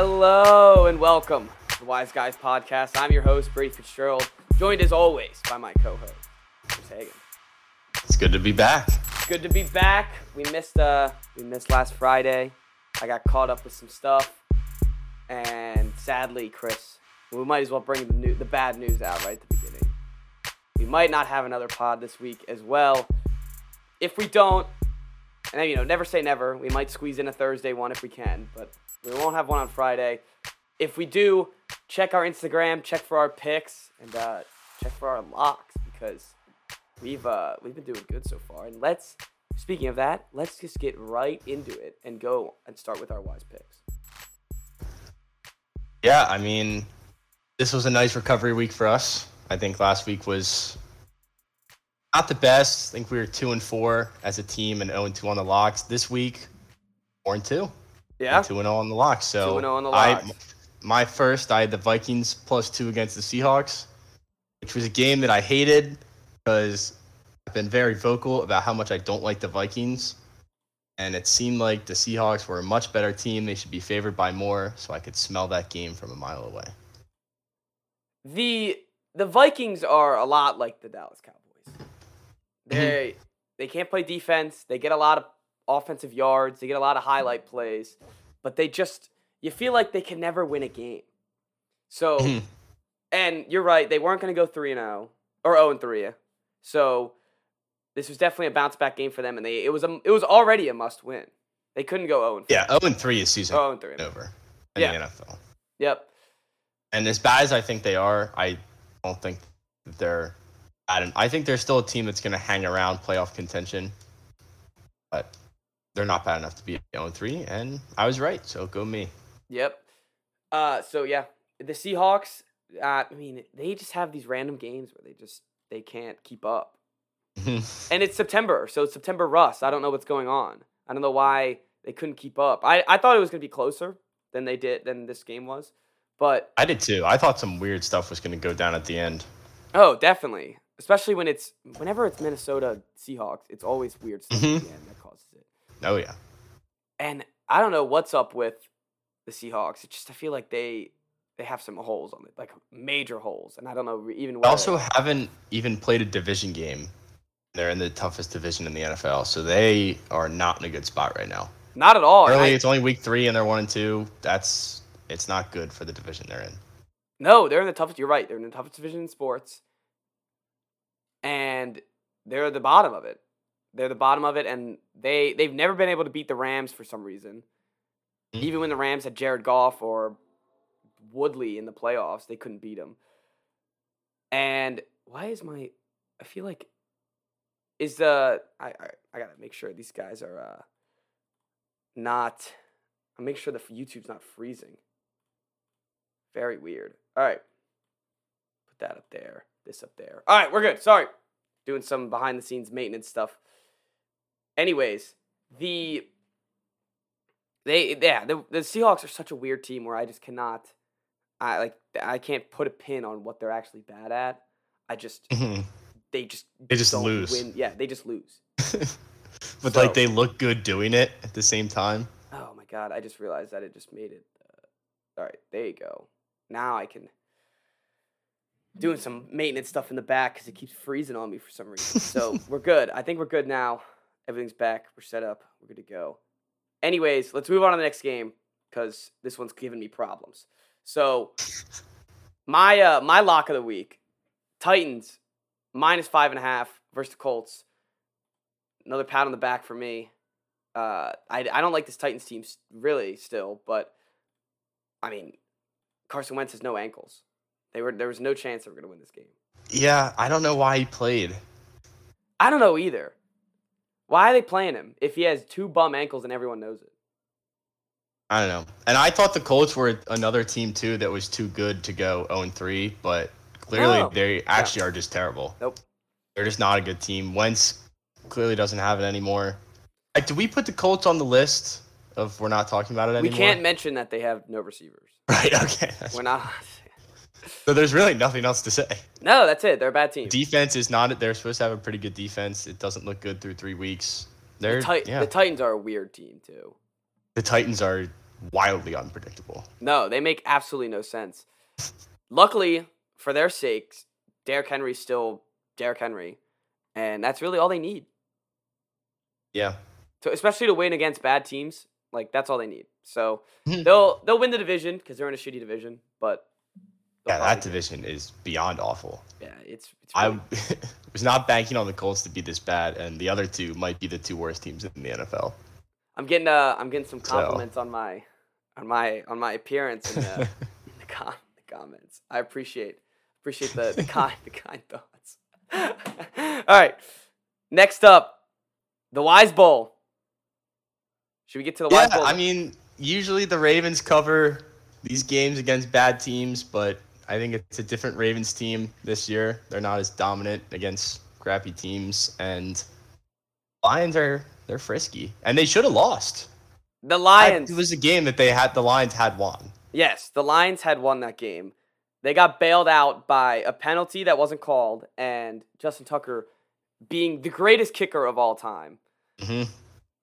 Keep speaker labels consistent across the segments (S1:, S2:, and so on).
S1: Hello and welcome to the Wise Guys Podcast. I'm your host, Brady Fitzgerald, joined as always by my co-host, Chris Hagan.
S2: It's good to be back.
S1: It's Good to be back. We missed uh we missed last Friday. I got caught up with some stuff. And sadly, Chris, we might as well bring the new the bad news out right at the beginning. We might not have another pod this week as well. If we don't, and you know, never say never. We might squeeze in a Thursday one if we can, but we won't have one on Friday. If we do, check our Instagram, check for our picks, and uh, check for our locks because we've uh, we've been doing good so far. And let's, speaking of that, let's just get right into it and go and start with our wise picks.
S2: Yeah, I mean, this was a nice recovery week for us. I think last week was not the best. I think we were two and four as a team and zero and two on the locks. This week, four and two.
S1: Yeah,
S2: two and zero on the lock. So
S1: 2-0 on the
S2: I, my first, I had the Vikings plus two against the Seahawks, which was a game that I hated because I've been very vocal about how much I don't like the Vikings. And it seemed like the Seahawks were a much better team. They should be favored by more, so I could smell that game from a mile away.
S1: the the Vikings are a lot like the Dallas Cowboys. Hmm. They they can't play defense. They get a lot of offensive yards. They get a lot of highlight plays, but they just you feel like they can never win a game. So, hmm. and you're right. They weren't going to go three and zero or zero and three. So this was definitely a bounce back game for them, and they it was a, it was already a must win. They couldn't go zero and
S2: Yeah, 0 and 3 is season
S1: zero and three.
S2: over in
S1: Yeah.
S2: the NFL.
S1: Yep.
S2: And as bad as I think they are, I don't think that they're I don't I think they're still a team that's going to hang around playoff contention. But they're not bad enough to be 0 3, and I was right, so go me.
S1: Yep. Uh, so yeah, the Seahawks. Uh, I mean, they just have these random games where they just they can't keep up. And it's September, so it's September Russ. I don't know what's going on. I don't know why they couldn't keep up. I, I thought it was gonna be closer than they did than this game was, but
S2: I did too. I thought some weird stuff was going to go down at the end.
S1: oh, definitely. Especially when it's whenever it's Minnesota Seahawks, it's always weird stuff at the end that causes it.
S2: Oh yeah.
S1: And I don't know what's up with the Seahawks. It's just I feel like they they have some holes on it, like major holes, and I don't know even.
S2: They
S1: whether-
S2: also haven't even played a division game. They're in the toughest division in the NFL, so they are not in a good spot right now.
S1: not at all.
S2: Early,
S1: I-
S2: it's only week three, and they're one and two. That's it's not good for the division they're in.
S1: No, they're in the toughest. You're right. They're in the toughest division in sports, and they're at the bottom of it. They're the bottom of it, and they they've never been able to beat the Rams for some reason.
S2: Mhm.
S1: Even when the Rams had Jared Goff or Woodley in the playoffs, they couldn't beat them. And why is my? I feel like is the I I, I gotta make sure these guys are uh not. I make sure the YouTube's not freezing. Very weird. All right. Put that up there. This up there. All right, we're good. Sorry. Doing some behind the scenes maintenance stuff. Anyways, the they yeah, the, the Seahawks are such a weird team where I just cannot I like I can't put a pin on what they're actually bad at. I just they just
S2: They just lose.
S1: Win. Yeah, they just lose.
S2: but
S1: So-
S2: like they look good doing it at the same time.
S1: Oh my god, I just realized that it just made it. Uh, all right, there you go. Now I can doing some maintenance stuff in the back because it keeps freezing on me for some reason. So we're good. I think we're good now. Everything's back. We're set up. We're good to go. Anyways, let's move on to the next game because this one's giving me problems. So my uh my lock of the week, Titans minus five and a half versus the Colts. Another pat on the back for me. Uh, I, I don't like this Titans team really still, but I mean, Carson Wentz has no ankles. They were there was no chance they were going to win this game.
S2: Yeah, I don't know why he played.
S1: I don't know either. Why are they playing him if he has two bum ankles and everyone knows it?
S2: I don't know. And I thought the Colts were another team too that was too good to go 0 3, but clearly
S1: No.
S2: they actually are just terrible.
S1: Nope.
S2: They're just not a good team. Wentz clearly doesn't have it anymore. Like, do we put the Colts on the list of we're not talking about it anymore?
S1: We can't mention that they have no receivers.
S2: Right. Okay.
S1: We're not.
S2: So there's really nothing else to say.
S1: No, that's it. They're a bad team.
S2: Defense is not. They're supposed to have a pretty good defense. It doesn't look good through three weeks. They're
S1: The, Tit-
S2: yeah.
S1: the Titans are a weird team too.
S2: the Titans are wildly unpredictable.
S1: No, they make absolutely no sense. Luckily, for their sakes, Derrick Henry's still Derrick Henry, and that's really all they need.
S2: Yeah.
S1: So especially to win against bad teams, like that's all they need. So
S2: Mhm.
S1: they'll they'll win the division because they're in a shitty division. But
S2: Yeah, that division is beyond awful.
S1: Yeah, it's it's
S2: I was not banking on the Colts to be this bad, and the other two might be the two worst teams in the NFL.
S1: I'm getting uh I'm getting some
S2: So-
S1: compliments on my on my on my appearance in the, in the, com- the comments. I appreciate appreciate the, the kind the kind thoughts. All right. Next up, the Wise Bowl. Should we get to the
S2: yeah,
S1: Wise Bowl?
S2: I mean, usually the Ravens cover these games against bad teams, but I think it's a different Ravens team this year. They're not as dominant against crappy teams, and Lions are they're frisky, and they should have lost.
S1: the
S2: I-
S1: Lions.
S2: It was a game that they had the Lions had won.
S1: Yes, the Lions had won that game. They got bailed out by a penalty that wasn't called and Justin Tucker being the greatest kicker of all time.
S2: hmm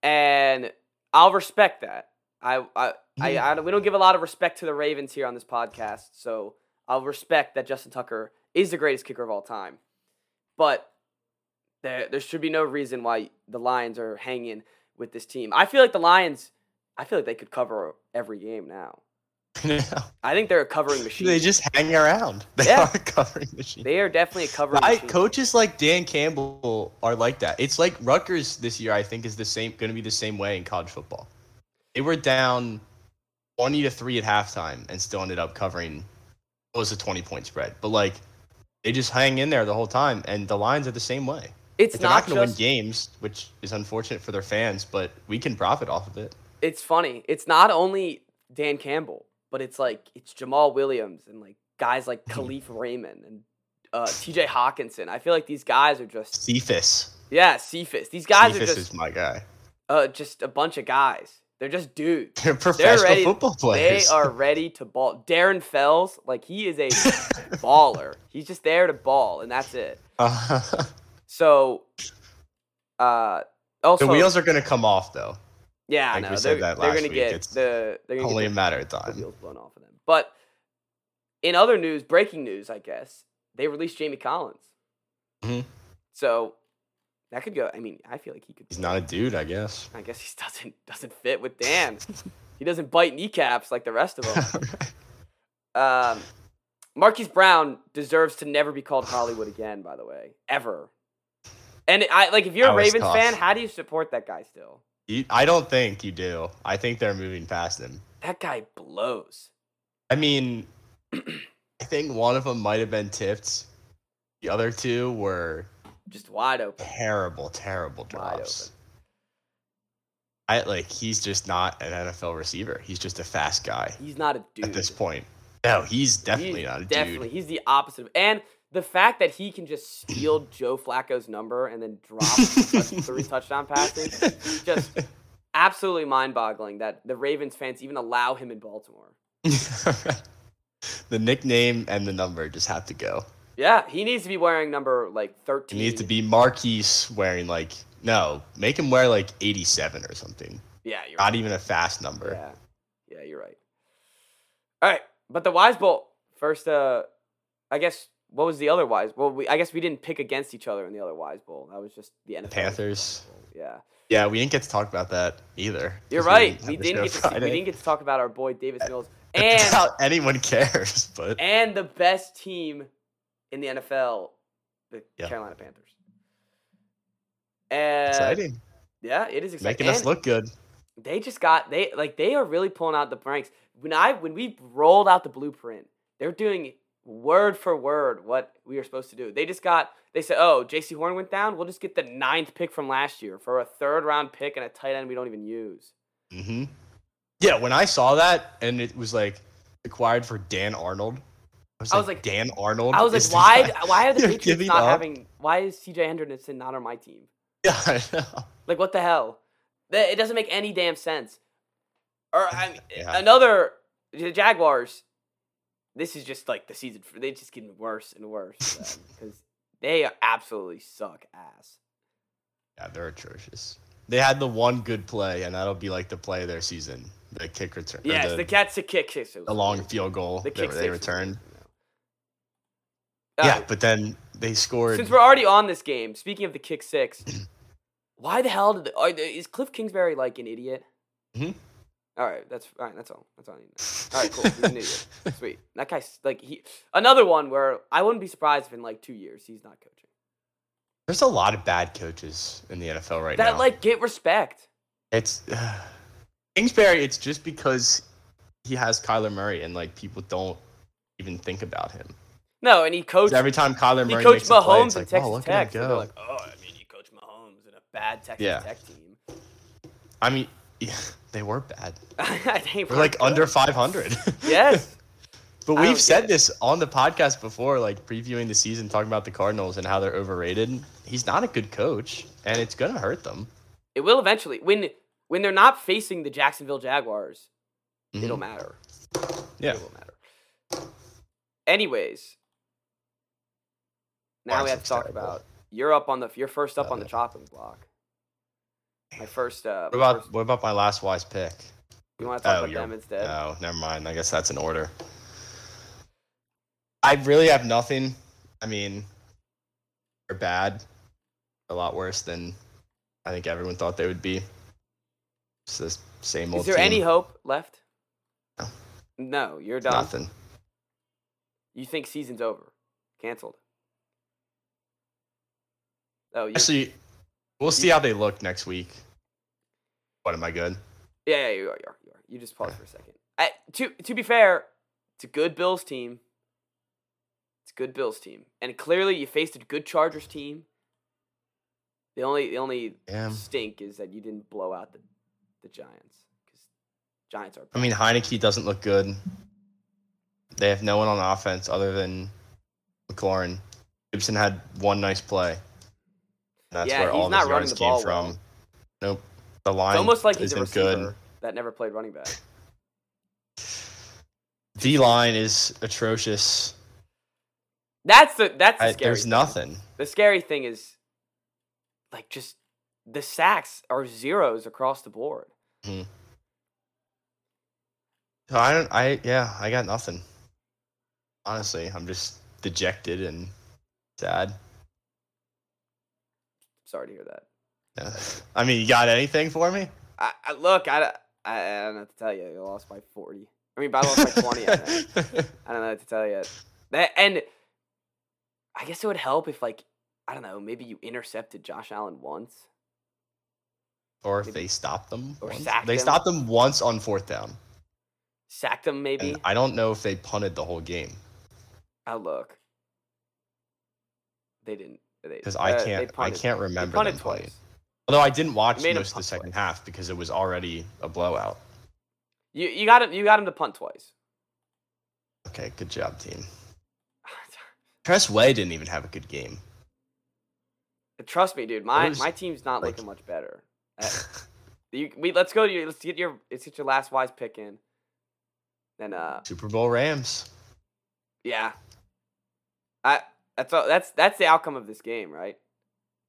S1: And I'll respect that. I, I, I,
S2: Mhm.
S1: I we don't give a lot of respect to the Ravens here on this podcast, so I'll respect that Justin Tucker is the greatest kicker of all time. But there, there should be no reason why the Lions are hanging with this team. I feel like the Lions, I feel like they could cover every game now. I think they're a covering machine.
S2: they just hang around. They
S1: Yeah.
S2: are a covering machine.
S1: They are definitely a covering
S2: I,
S1: machine.
S2: coaches like Dan Campbell are like that. It's like Rutgers this year. I think is the same, going to be the same way in college football. They were down twenty to three at halftime and still ended up covering. Was a twenty point spread? But like, they just hang in there the whole time, and the Lions are the same way.
S1: it's
S2: Like, they're
S1: not
S2: not going to win games, which is unfortunate for their fans, but we can profit off of it.
S1: It's funny. It's not only Dan Campbell, but it's like it's Jamaal Williams and like guys like Kalif Raymond and uh, T.J. Hockenson. I feel like these guys are just
S2: Cephas,
S1: yeah, Cephas. These guys are just
S2: is my guy.
S1: uh, just a bunch of guys. They're just dudes.
S2: They're professional
S1: ready-
S2: football players.
S1: They are ready to ball. Darren Fells, like he is a baller. He's just there to ball, and that's it. So, uh, also
S2: the wheels are going to come off though.
S1: Yeah,
S2: Like
S1: no,
S2: we
S1: they're,
S2: said that
S1: they're
S2: last
S1: going
S2: to
S1: get
S2: it's
S1: the they're gonna
S2: Only
S1: get
S2: a matter of
S1: the, the wheels blown off of them. But in other news, breaking news, I guess they released Jamie Collins.
S2: Mhm.
S1: So that could go. I mean, I feel like he could.
S2: He's not a dude, I guess.
S1: I guess he doesn't doesn't fit with Dan. he doesn't bite kneecaps like the rest of them. um, Marquise Brown deserves to never be called Hollywood again. By the way, ever. And I like if you're a
S2: That was
S1: Ravens fan, how do you support that guy still?
S2: You- I don't think you do. I think they're moving past him.
S1: That guy blows.
S2: I mean, I think one of them might have been tipped. The other two were
S1: Just wide open.
S2: terrible, terrible drops. I like he's just not an NFL receiver. He's just a fast guy
S1: He's not a dude.
S2: at this point. No, he's definitely
S1: He's
S2: not a
S1: Definitely,
S2: dude.
S1: he's the opposite. Of, and the fact that he can just steal Joe Flacco's number and then drop three touchdown passes, just absolutely mind-boggling that the Ravens fans even allow him in Baltimore.
S2: the nickname and the number just have to go.
S1: Yeah, he needs to be wearing number like
S2: It
S1: thirteen.
S2: needs to be Marquise wearing like no, make him wear like 87 or something.
S1: Yeah, you're
S2: Not
S1: right.
S2: even a fast number.
S1: Yeah, yeah, you're right. All right, but the Wise Bowl first. Uh, I guess what was the other Wise? Well, we I guess we didn't pick against each other in the other Wise Bowl. That was just the NFL.
S2: Panthers.
S1: Yeah.
S2: Yeah, we didn't get to talk about that either.
S1: You're right. We didn't
S2: show
S1: get to see, we didn't get to talk about our boy Davis Mills and
S2: how anyone cares, but
S1: and the best team in the NFL, the
S2: Yeah.
S1: Carolina Panthers. And
S2: exciting.
S1: Yeah, it is exciting.
S2: Making us look good.
S1: They just got they like they are really pulling out the ranks. When I when we rolled out the blueprint, they're doing word for word what we were supposed to do. They just got they said, "Oh, Jaycee Horn went down. We'll just get the ninth pick from last year for a third round pick and a tight end we don't even use."
S2: hmm Yeah, when I saw that and it was like acquired for Dan Arnold, I was,
S1: I
S2: like,
S1: was like-
S2: Dan Arnold.
S1: I was like, why? Why are the Patriots not
S2: up?"
S1: having? Why is C.J. Henderson not on my team?
S2: Yeah, I know.
S1: Like, what the hell? It doesn't make any damn sense. Or I mean,
S2: Yeah.
S1: another the Jaguars. This is just like the season. For, they just getting worse and worse um, because they absolutely suck ass.
S2: Yeah, they're atrocious. They had the one good play, and that'll be like the play of their season. the kick return.
S1: Yes,
S2: the,
S1: the cat's a kick six.
S2: the long field goal
S1: The
S2: that
S1: kick
S2: they returned. Yeah, but then they scored.
S1: Since we're already on this game, speaking of the kick six, why the hell did the, is Cliff Kingsbury like an idiot?
S2: Mhm.
S1: All right, that's all right. That's all. That's all I need. to know. All right, cool. He's an idiot. Sweet. That guy's like he. Another one where I wouldn't be surprised if in like two years he's not coaching.
S2: There's a lot of bad coaches in the NFL right
S1: that
S2: now.
S1: That like get respect.
S2: it's Kingsbury. It's just because he has Kyler Murray, and like people don't even think about him.
S1: No, and he coached.
S2: Every time Kyler
S1: He
S2: Murray
S1: coached
S2: a play,
S1: Mahomes
S2: it's
S1: in
S2: like,
S1: Texas
S2: oh,
S1: Tech. So they're like, oh, I mean, you coach Mahomes in a bad Texas
S2: Yeah.
S1: Tech team.
S2: I mean, yeah, they were bad.
S1: they
S2: We're like under 500.
S1: Yes.
S2: But we've said this on the podcast before, like previewing the season, talking about the Cardinals and how they're overrated. He's not a good coach, and it's gonna hurt them.
S1: It will eventually. When when they're not facing the Jacksonville Jaguars, it'll
S2: Mhm.
S1: matter.
S2: Yeah.
S1: It will matter. Anyways, now we have to talk
S2: terrible.
S1: about you're up on the you're first up
S2: Love
S1: on the chopping block. My first. Uh,
S2: What about
S1: first-
S2: what about my last wise pick?
S1: you want to talk
S2: Oh,
S1: about them instead?
S2: No, never mind. I guess that's in order. I really have nothing. I mean, they're bad. A lot worse than I think everyone thought they would be. It's the same old.
S1: Is there
S2: team.
S1: any hope left?
S2: No.
S1: No, you're done.
S2: Nothing.
S1: You think season's over, canceled? Oh, you,
S2: Actually, we'll see how they look next week. What am I good?
S1: yeah, yeah, you are, you are, you are. You just pause for a second. I, to to be fair, it's a good Bills team. It's a good Bills team, and clearly you faced a good Chargers team. The only the only
S2: Yeah.
S1: stink is that you didn't blow out the the Giants because Giants are.
S2: I mean, Heineke doesn't look good. They have no one on offense other than McLaurin. Gibson had one nice play. That's
S1: Yeah,
S2: where
S1: he's
S2: all
S1: not
S2: the
S1: running
S2: yards
S1: the
S2: came
S1: ball
S2: from.
S1: well.
S2: Nope. The line
S1: it's almost like he's a receiver
S2: good.
S1: that never played running back.
S2: D line is atrocious.
S1: That's the that's the
S2: I,
S1: scary.
S2: there's
S1: thing.
S2: nothing.
S1: The scary thing is, like, just the sacks are zeros across the board. Hmm.
S2: So I don't. I yeah. I got nothing. Honestly, I'm just dejected and sad.
S1: Sorry to hear that.
S2: Yeah. I mean, you got anything for me?
S1: I, I look, I, I, I don't know what to tell you. You lost by forty. I mean, I lost by twenty. I. I don't know what to tell you. That and I guess it would help if, like, I don't know, maybe you intercepted Josh Allen once.
S2: or if
S1: Maybe-
S2: they stopped them.
S1: or
S2: once.
S1: sacked
S2: They
S1: him.
S2: stopped them once on fourth down.
S1: Sacked them, maybe.
S2: And I don't know if they punted the whole game
S1: I'll look. They didn't.
S2: Because I
S1: uh,
S2: can't. I can't remember them playing.
S1: twice.
S2: Although I didn't watch most of the second
S1: twice.
S2: half because it was already a blowout.
S1: You you got him. You got him to punt twice.
S2: Okay, good job, team. Tress Way didn't even have a good game.
S1: Trust me, dude. My
S2: was,
S1: my team's not
S2: like-
S1: looking much better. You, we let's go to your let's get your let's get your last wise pick in. Then uh
S2: Super Bowl Rams.
S1: yeah. I that's all, that's that's the outcome of this game, right?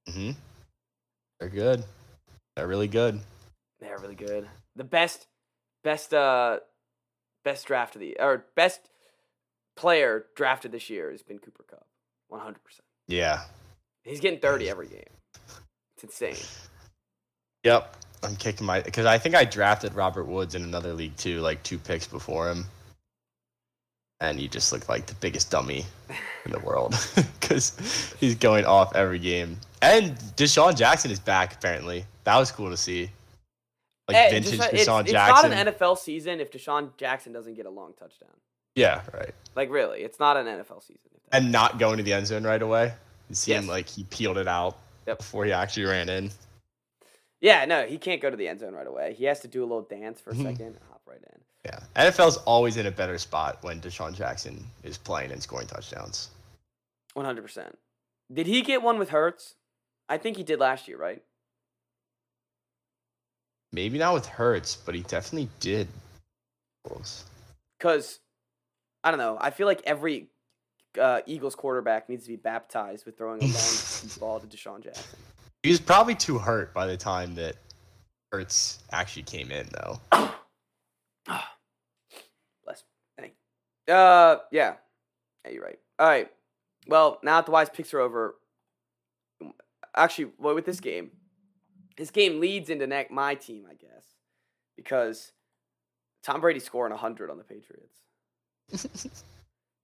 S2: hmm They're good. They're really good.
S1: They're really good. The best best uh best draft of the or best player drafted this year has been Cooper Kupp. One hundred percent.
S2: Yeah.
S1: He's getting thirty every game. It's insane.
S2: Yep. I'm kicking my because I think I drafted Robert Woods in another league too, like two picks before him, and he just looked like the biggest dummy in the world because he's going off every game. And DeSean Jackson is back apparently. That was cool to see. Like
S1: Eh,
S2: vintage
S1: DeSean-
S2: DeSean
S1: it's, it's not an NFL season if DeSean Jackson doesn't get a long touchdown.
S2: yeah, right.
S1: Like really, it's not an NFL season.
S2: And not going to the end zone right away. It seemed
S1: Yes.
S2: like he peeled it out
S1: Yep.
S2: before he actually ran in.
S1: yeah, no, he can't go to the end zone right away. He has to do a little dance for a
S2: Mhm.
S1: second and hop right in.
S2: Yeah. NFL's always in a better spot when DeSean Jackson is playing and scoring touchdowns.
S1: One hundred percent. Did he get one with Hurts? I think he did last year, right?
S2: Maybe not with Hurts, but he definitely did.
S1: Because I don't know. I feel like every uh, Eagles quarterback needs to be baptized with throwing a long ball to DeSean Jackson.
S2: He was probably too hurt by the time that Hurts actually came in, though.
S1: Uh, yeah. Yeah, you're right. All right. Well, now that the wise picks are over, actually, well, with this game, this game leads into neck my team, I guess, because Tom Brady's scoring 100 on the Patriots.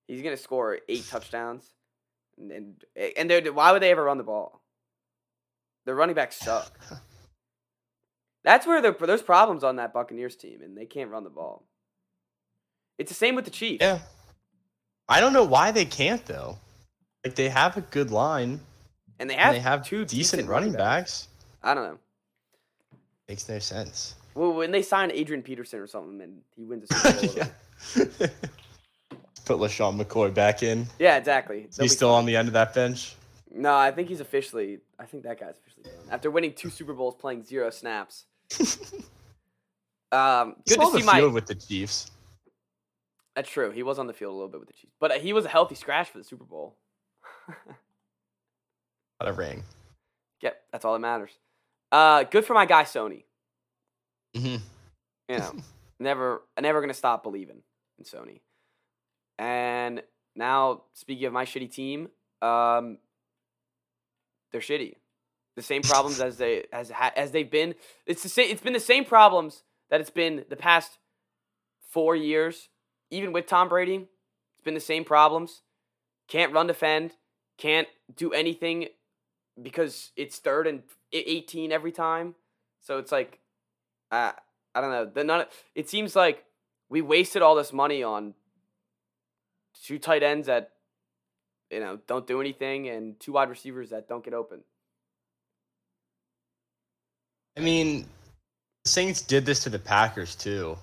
S1: He's gonna score eight touchdowns, and and, and they're, why would they ever run the ball? The running backs suck. That's where the, there's problems on that Buccaneers team, and they can't run the ball. It's the same with the Chiefs.
S2: Yeah. I don't know why they can't though. Like they have a good line.
S1: and they have
S2: and they have
S1: two
S2: decent, running backs.
S1: I don't know.
S2: Makes no sense.
S1: Well, when they sign Adrian Peterson or something, and he wins a Super Bowl.
S2: Put LeSean McCoy back in.
S1: yeah, exactly.
S2: He's still on the end of that bench.
S1: No, I think he's officially. I think that guy's officially done. After winning two Super Bowls, playing zero snaps. um, good to
S2: the
S1: see my.
S2: with the Chiefs.
S1: That's true. He was on the field a little bit with the Chiefs, but uh, he was a healthy scratch for the Super Bowl.
S2: Got a ring.
S1: Yep, that's all that matters. Uh, good for my guy Sony.
S2: Mm-hmm.
S1: You know, never, never gonna stop believing in Sony. And now, speaking of my shitty team, um, they're shitty. The same problems as they as ha- as they've been. It's the same. It's been the same problems that it's been the past four years. Even with Tom Brady, it's been the same problems. Can't run, defend. Can't do anything because it's third and e- eighteen every time. So it's like, uh, I don't know. The none. It seems like we wasted all this money on two tight ends that you know don't do anything and two wide receivers that don't get open.
S2: I mean, Saints did this to the Packers too.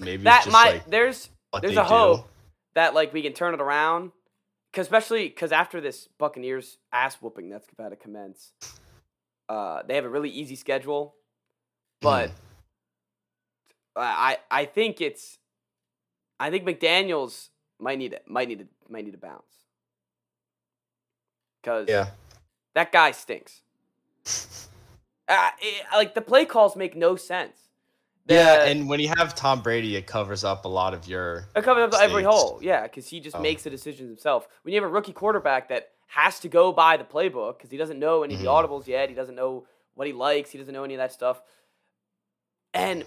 S2: Maybe
S1: that
S2: it's just
S1: might
S2: like
S1: there's there's a hope that like we can turn it around. Cause especially because after this Buccaneers ass whooping that's about to commence, uh, they have a really easy schedule, but
S2: Mhm.
S1: I I think it's I think McDaniels might need it might need to might need to bounce because
S2: yeah.
S1: that guy stinks. Uh, it- like the play calls make no sense.
S2: Yeah, and when you have Tom Brady, it covers up a lot of your.
S1: It covers up every hole. Yeah, because he just
S2: Oh.
S1: makes the decisions himself. When you have a rookie quarterback that has to go by the playbook because he doesn't know any of the
S2: Mhm.
S1: audibles yet, he doesn't know what he likes, he doesn't know any of that stuff. And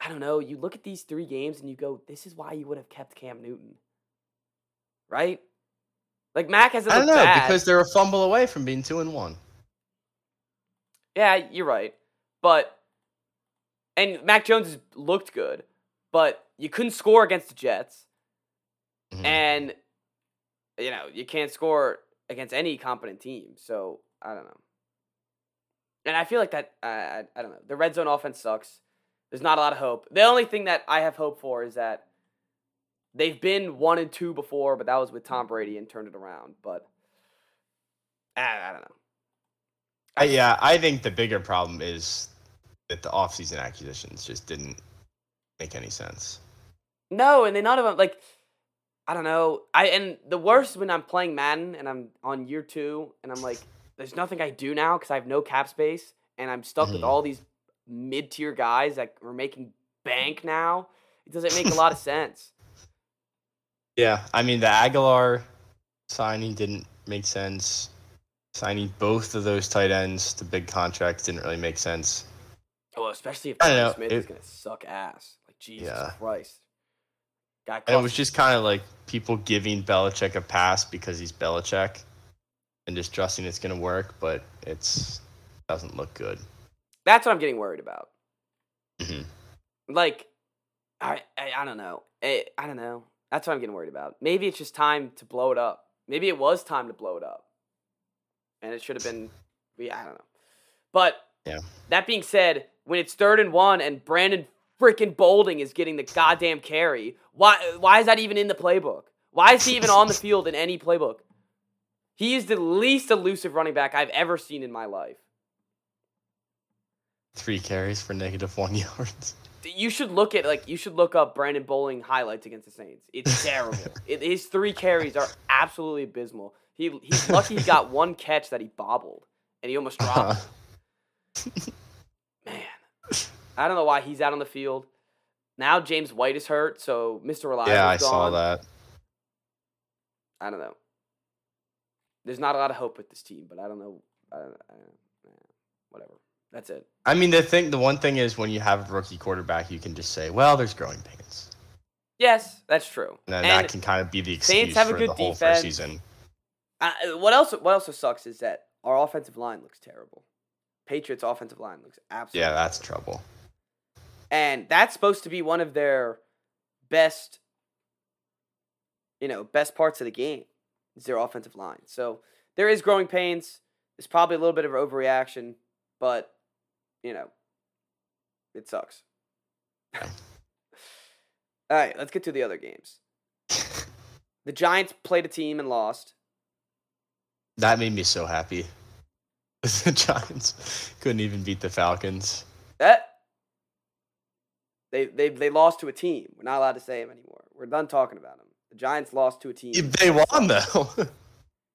S1: I don't know, you look at these three games and you go, this is why you would have kept Cam Newton. Right? Like Mac hasn't
S2: I don't know
S1: bad.
S2: because they're a fumble away from being two and one.
S1: Yeah, you're right. But and Mac Jones has looked good, but you couldn't score against the Jets.
S2: Mhm.
S1: and you know you can't score against any competent team. So I don't know. And I feel like that I I, I don't know. The red zone offense sucks. There's not a lot of hope. The only thing that I have hope for is that they've been one and two before, but that was with Tom Brady and turned it around. But I, I don't know.
S2: Uh, yeah, I think the bigger problem is that the offseason acquisitions just didn't make any sense.
S1: No, and they none of them like I don't know. I and the worst when I'm playing Madden and I'm on year two and I'm like, there's nothing I do now because I have no cap space and I'm stuck with
S2: Mhm.
S1: all these mid tier guys that are making bank now. It doesn't make a lot of sense.
S2: Yeah, I mean the Agholor signing didn't make sense. Signing both of those tight ends to big contracts didn't really make sense.
S1: Well, especially if
S2: I don't
S1: Tyron
S2: know,
S1: Smith is gonna suck ass. Like Jesus
S2: Yeah.
S1: Christ. Guy
S2: And it was just kind of like people giving Belichick a pass because he's Belichick and just trusting it's going to work, but it's doesn't look good.
S1: that's what I'm getting worried about.
S2: Mhm.
S1: like I, I I don't know. I, I don't know. That's what I'm getting worried about. Maybe it's just time to blow it up. Maybe it was time to blow it up. And it should have been we I don't know. But
S2: Yeah.
S1: that being said, when it's third and one and Brandon freaking Bolden is getting the goddamn carry, why why is that even in the playbook? Why is he even on the field in any playbook? He is the least elusive running back I've ever seen in my life.
S2: Three carries for negative one yards.
S1: You should look at like you should look up Brandon Bolden highlights against the Saints. It's terrible. it, his three carries are absolutely abysmal. He he's lucky he got one catch that he bobbled and he almost uh-huh. dropped. it. I don't know why he's out on the field. now James White is hurt, so Mr. Reliable. Is on.
S2: Yeah, I
S1: gone.
S2: saw that.
S1: I don't know. There's not a lot of hope with this team, but I don't know. I don't, I don't, whatever. That's it.
S2: I mean, the thing, the one thing is when you have a rookie quarterback, you can just say, "Well, there's growing pains,"
S1: Yes, that's true.
S2: and
S1: And
S2: that can kind of be the
S1: Saints
S2: excuse
S1: have a good
S2: the whole
S1: defense.
S2: first season.
S1: Uh, what else? What also sucks is that our offensive line looks terrible. Patriots' offensive line looks absolutely.
S2: Yeah, that's trouble.
S1: and that's supposed to be one of their best. You know, best parts of the game is their offensive line. So there is growing pains. There's probably a little bit of overreaction, but you know, it sucks. All right, let's get to the other games. The Giants played a team and lost.
S2: That made me so happy. the Giants couldn't even beat the Falcons.
S1: That they they they lost to a team. We're not allowed to say them anymore. We're done talking about them. The Giants lost to a team.
S2: If They won though.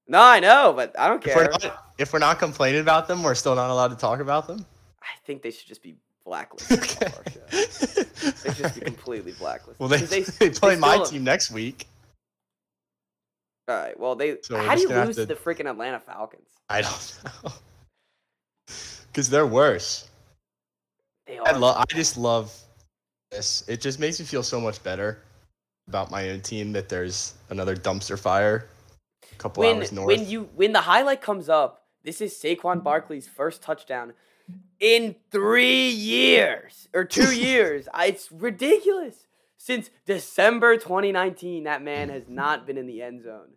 S1: No, I know, but I don't
S2: if, we're
S1: care.
S2: not, if we're not complaining about them, we're still not allowed to talk about them.
S1: I think they should just be blacklisted
S2: Okay.
S1: off our show. They should just be completely blacklisted.
S2: well, they they, play my team next week.
S1: All right. Well, they.
S2: So
S1: how do you lose to- the freaking Atlanta Falcons?
S2: I don't know. Because they're worse.
S1: They
S2: I
S1: are.
S2: love. I just love this. It just makes me feel so much better about my own team that there's another dumpster fire a couple
S1: when
S2: hours north.
S1: when you when the highlight comes up, this is Saquon Barkley's first touchdown in three years or two years. I, it's ridiculous. Since December 2019, that man has not been in the end zone.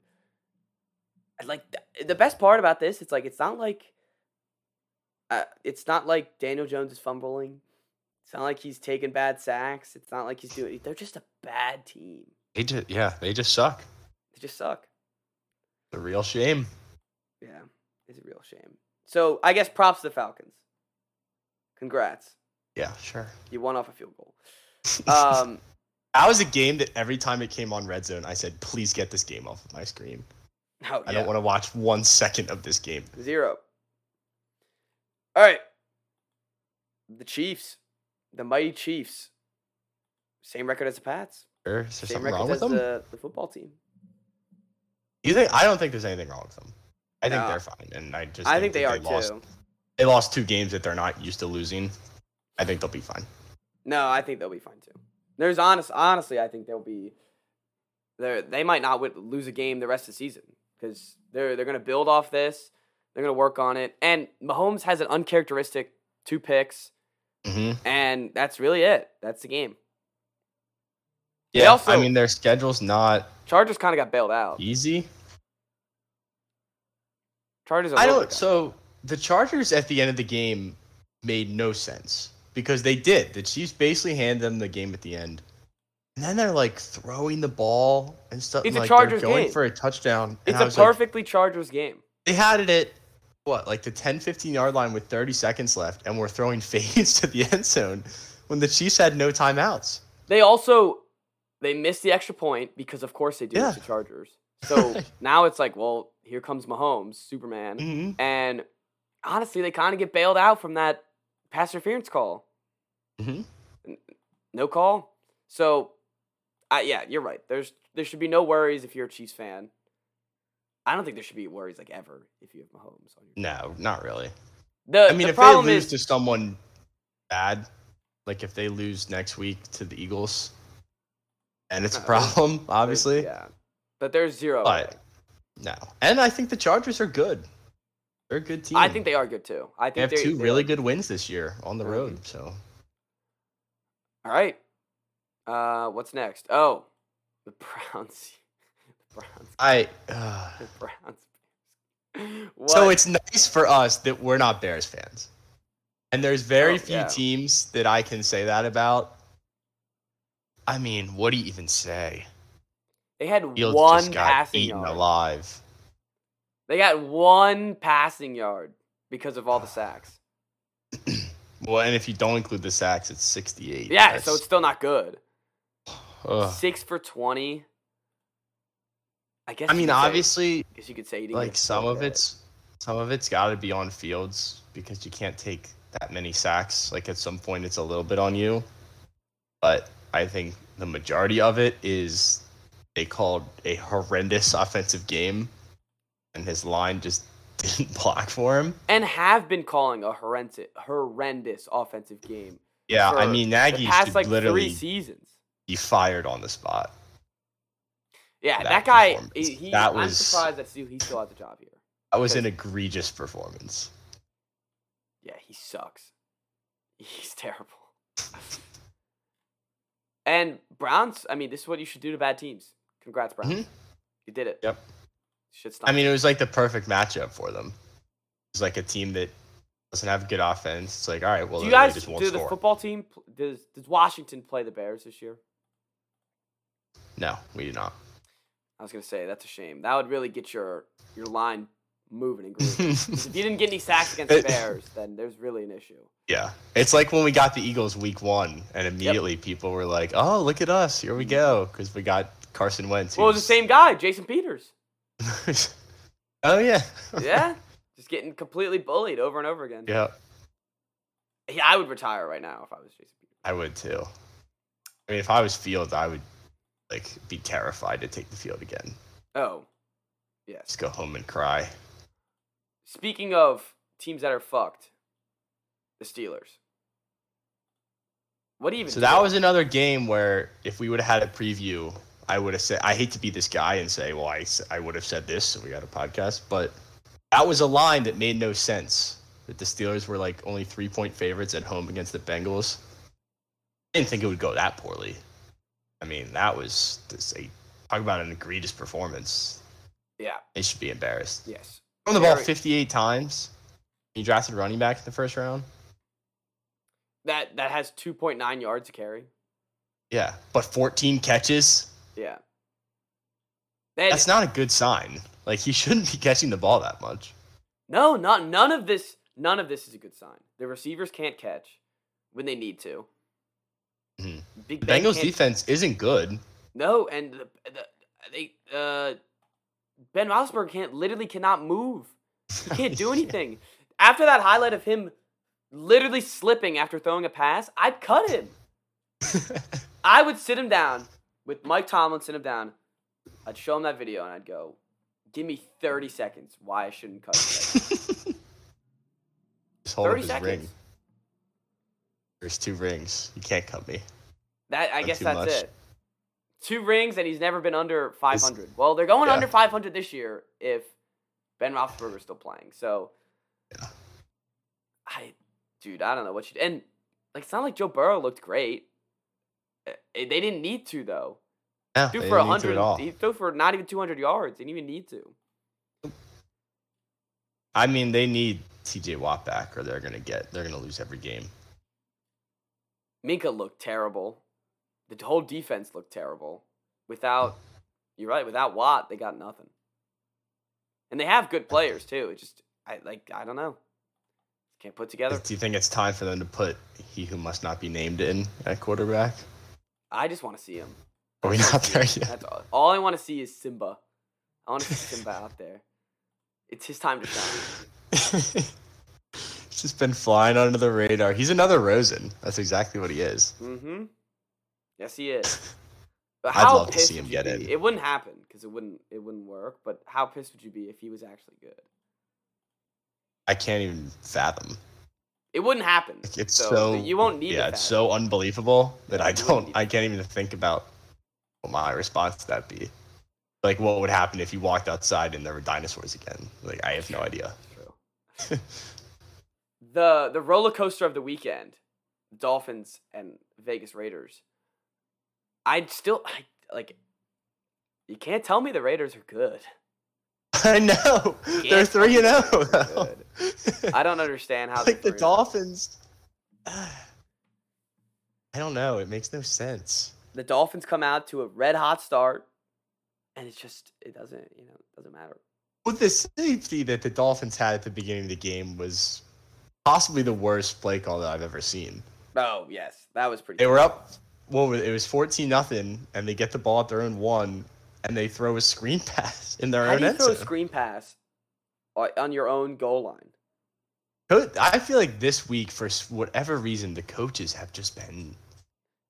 S1: Like the best part about this, it's like it's not like uh, it's not like Daniel Jones is fumbling. It's not like he's taking bad sacks. It's not like he's doing. They're just a bad team.
S2: they just, yeah, they just suck.
S1: They just suck.
S2: It's a real shame.
S1: Yeah, it's a real shame. So I guess props to the Falcons. Congrats,
S2: Yeah, sure.
S1: you won off a field goal. Um,
S2: That was a game that every time it came on Red Zone, I said, "Please get this game off of my screen.
S1: oh,
S2: I don't want to watch one second of this game."
S1: zero. All right, the Chiefs, the mighty Chiefs, same record as the Pats.
S2: Sure. Is there
S1: Same
S2: something wrong with them?
S1: the, the football team.
S2: You think? I don't think there's anything wrong with them. I think they're fine, and I just
S1: I think they
S2: that
S1: are
S2: lost,
S1: too.
S2: They lost two games that they're not used to losing. I think they'll be fine.
S1: No, I think they'll be fine too. There's honest, honestly, I think they'll be. They they might not lose a game the rest of the season because they're they're gonna build off this. They're gonna work on it, and Mahomes has an uncharacteristic two picks,
S2: hmm
S1: and that's really it. That's the game.
S2: Yeah,
S1: also-
S2: I mean their schedule's not
S1: Chargers kind of got bailed out.
S2: easy.
S1: Chargers. a
S2: I don't. So the Chargers at the end of the game made no sense because they did. The Chiefs basically handed them the game at the end, and then they're like throwing the ball and stuff.
S1: It's a
S2: like,
S1: Chargers
S2: they're going
S1: game.
S2: for a touchdown. and
S1: it's a
S2: was like,
S1: perfectly Chargers game.
S2: they had it at what, like the 10, 15 yard line with 30 seconds left, and we're throwing fades to the end zone when the Chiefs had no timeouts.
S1: They also they missed the extra point because of course they do.
S2: Yeah.
S1: The Chargers. So now it's like, well, here comes Mahomes, Superman.
S2: hmm
S1: And honestly, they kind of get bailed out from that pass interference call.
S2: hmm
S1: No call. So, I yeah, you're right. There's there should be no worries if you're a Chiefs fan. I don't think there should be worries like ever if you have Mahomes on your.
S2: No, not really.
S1: The,
S2: I mean,
S1: the
S2: if they
S1: problem
S2: lose
S1: is
S2: to someone bad, like if they lose next week to the Eagles, and it's a
S1: Uh,
S2: problem, obviously.
S1: yeah, but there's zero.
S2: But no, and I think the Chargers are good. They're a good team.
S1: I think they are good too. I think
S2: they have two really good wins this year on the road. So
S1: All right. Uh, what's next? Oh, the Browns. Browns.
S2: I. Uh,
S1: Browns.
S2: so it's nice for us that we're not Bears fans, and there's very
S1: Oh,
S2: few
S1: yeah.
S2: teams that I can say that about. I mean, what do you even say?
S1: they had
S2: Fields
S1: one
S2: just got
S1: passing
S2: eaten
S1: yard.
S2: alive.
S1: They got one passing yard because of all the sacks.
S2: Well, and if you don't include the sacks, it's 68.
S1: Yeah,
S2: That's-
S1: so it's still not good.
S2: ugh.
S1: Six for twenty. I guess.
S2: I mean, obviously,
S1: guess you could say
S2: like some of it's some of it's got to be on fields because you can't take that many sacks. Like at some point, it's a little bit on you. but I think the majority of it is they called a horrendous offensive game, and his line just didn't block for him.
S1: And have been calling a horrendous, horrendous offensive game.
S2: Yeah, I mean Nagy
S1: past
S2: should
S1: like
S2: literally
S1: three seasons.
S2: be fired on the spot.
S1: Yeah,
S2: that
S1: that, guy. He, he-
S2: That
S1: I'm
S2: was-
S1: surprised that he still has a job here.
S2: That was an egregious performance.
S1: Yeah, he sucks. He's terrible. and Browns. I mean, this is what you should do to bad teams. Congrats, Browns.
S2: Mhm.
S1: You did it.
S2: Yep.
S1: Should stop.
S2: I mean, it was like the perfect matchup for them. It's like a team that doesn't have good offense. It's like, all right, well,
S1: do you guys
S2: just
S1: do the
S2: score.
S1: football team? Does does Washington play the Bears this year?
S2: No, we do not.
S1: I was gonna say that's a shame. That would really get your your line moving and grooving. if you didn't get any sacks against the Bears, then there's really an issue.
S2: Yeah, it's like when we got the Eagles week one, and immediately people were like, "Oh, look at us! Here we mm-hmm. go!" Because we got Carson Wentz.
S1: Well, it was the same guy, Jason Peters.
S2: oh yeah.
S1: Yeah, just getting completely bullied over and over again.
S2: yeah,
S1: Yeah, I would retire right now if I was Jason Peters.
S2: I would too. I mean, if I was Fields, I would like be terrified to take the field again.
S1: Oh, yes.
S2: Just go home and cry.
S1: Speaking of teams that are fucked, the Steelers. What even?
S2: So
S1: do?
S2: that was another game where if we would have had a preview, I would have said, I hate to be this guy and say, well, I I would have said this, so we got a podcast, but that was a line that made no sense. That the Steelers were like only three point favorites at home against the Bengals. I didn't think it would go that poorly. I mean, that was this a talk about an egregious performance.
S1: yeah.
S2: They should be embarrassed.
S1: Yes.
S2: on the ball 58 times. You drafted running back in the first round.
S1: That that has two point nine yards to carry.
S2: Yeah, but 14 catches.
S1: Yeah. And
S2: That's not a good sign. Like he shouldn't be catching the ball that much.
S1: no, not none of this. None of this is a good sign. The receivers can't catch when they need to.
S2: Mhm.
S1: Big
S2: The
S1: Ben
S2: Bengals defense isn't good.
S1: No, and the, the, they uh, Ben Roethlisberger can't literally cannot move. He can't do anything. After that highlight of him literally slipping after throwing a pass, I'd cut him. I would sit him down with Mike Tomlin, sit him down. I'd show him that video and I'd go, "Give me 30 seconds why I shouldn't cut you."
S2: Just hold up
S1: 30
S2: his
S1: seconds.
S2: ring. There's two rings. You can't cut me.
S1: That I
S2: Not
S1: guess that's
S2: much.
S1: it. Two rings and he's never been under 500. well, they're going
S2: yeah.
S1: under 500 this year if Ben Roethlisberger's still playing. So,
S2: Yeah.
S1: I, dude, I don't know what you and like it's not like Joe Burrow looked great. Eh, eh, They didn't need to though.
S2: Yeah,
S1: Threw
S2: they
S1: for
S2: didn't need to
S1: 100.
S2: at all.
S1: He threw for not even 200 yards. They didn't even need to.
S2: I mean, they need T.J. Watt back, or they're gonna get they're gonna lose every game.
S1: Minkah looked terrible. The whole defense looked terrible. Without, you're right. Without Watt, they got nothing. And they have good players too. It just, I like, I don't know. Can't put together.
S2: Do you think it's time for them to put he who must not be named in at quarterback?
S1: I just want to see him.
S2: Are we not there yet?
S1: That's all. All I want to see is Simba. I want to see Simba out there. It's his time to shine.
S2: Just been flying under the radar. He's another Rosen. That's exactly what he is.
S1: Mm-hmm. Yes, he is. But
S2: I'd love to see him get in.
S1: It wouldn't happen because it wouldn't. It wouldn't work. But how pissed would you be if he was actually good?
S2: I can't even fathom.
S1: It wouldn't happen.
S2: Like, It's
S1: so,
S2: so,
S1: you won't need.
S2: Yeah,
S1: to
S2: it's so unbelievable that
S1: Yeah,
S2: I don't. I can't even think about what my response to that be. Like, what would happen if you walked outside and there were dinosaurs again? Like, I have no idea.
S1: True. the the roller coaster of the weekend, Dolphins and Vegas Raiders. I'd still I, like. You can't tell me the Raiders are good.
S2: I know they're three and
S1: oh. tell
S2: zero.
S1: I don't understand how
S2: like the
S1: 3-0.
S2: Dolphins. I don't know. It makes no sense.
S1: The Dolphins come out to a red hot start, and it's just it doesn't you know it doesn't matter.
S2: Well, the safety that the Dolphins had at the beginning of the game was possibly the worst play call that I've ever seen.
S1: Oh yes, that was pretty.
S2: They were up. Well, it was fourteen nothing, and they get the ball at their own one, and they throw a screen pass in their
S1: How
S2: own
S1: do you throw a screen pass on on your own goal line?
S2: I feel like this week, for whatever reason, the coaches have just been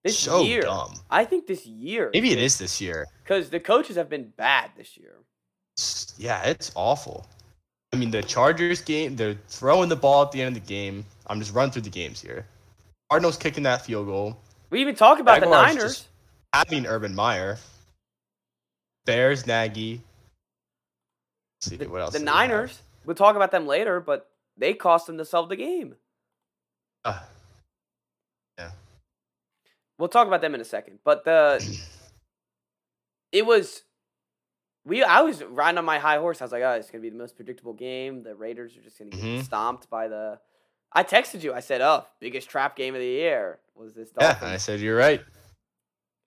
S1: This
S2: so
S1: year,
S2: dumb.
S1: I think this year.
S2: Maybe it is this year.
S1: because the coaches have been bad this year.
S2: Yeah, it's awful. I mean, the Chargers game, they're throwing the ball at the end of the game. I'm just running through the games here. Cardinals kicking that field goal.
S1: We even talk about the Niners.
S2: having Urban Meyer. Bears, Nagy. Let's see
S1: the
S2: what else.
S1: the? Niners. We'll talk about them later, but they cost them themselves the game.
S2: Uh, yeah.
S1: We'll talk about them in a second. But the it was we I was riding on my high horse. I was like, oh, it's gonna be the most predictable game. The Raiders are just gonna get
S2: Mhm.
S1: stomped by the I texted you. I said, "Oh, biggest trap game of the year was this
S2: yeah, I said you're right.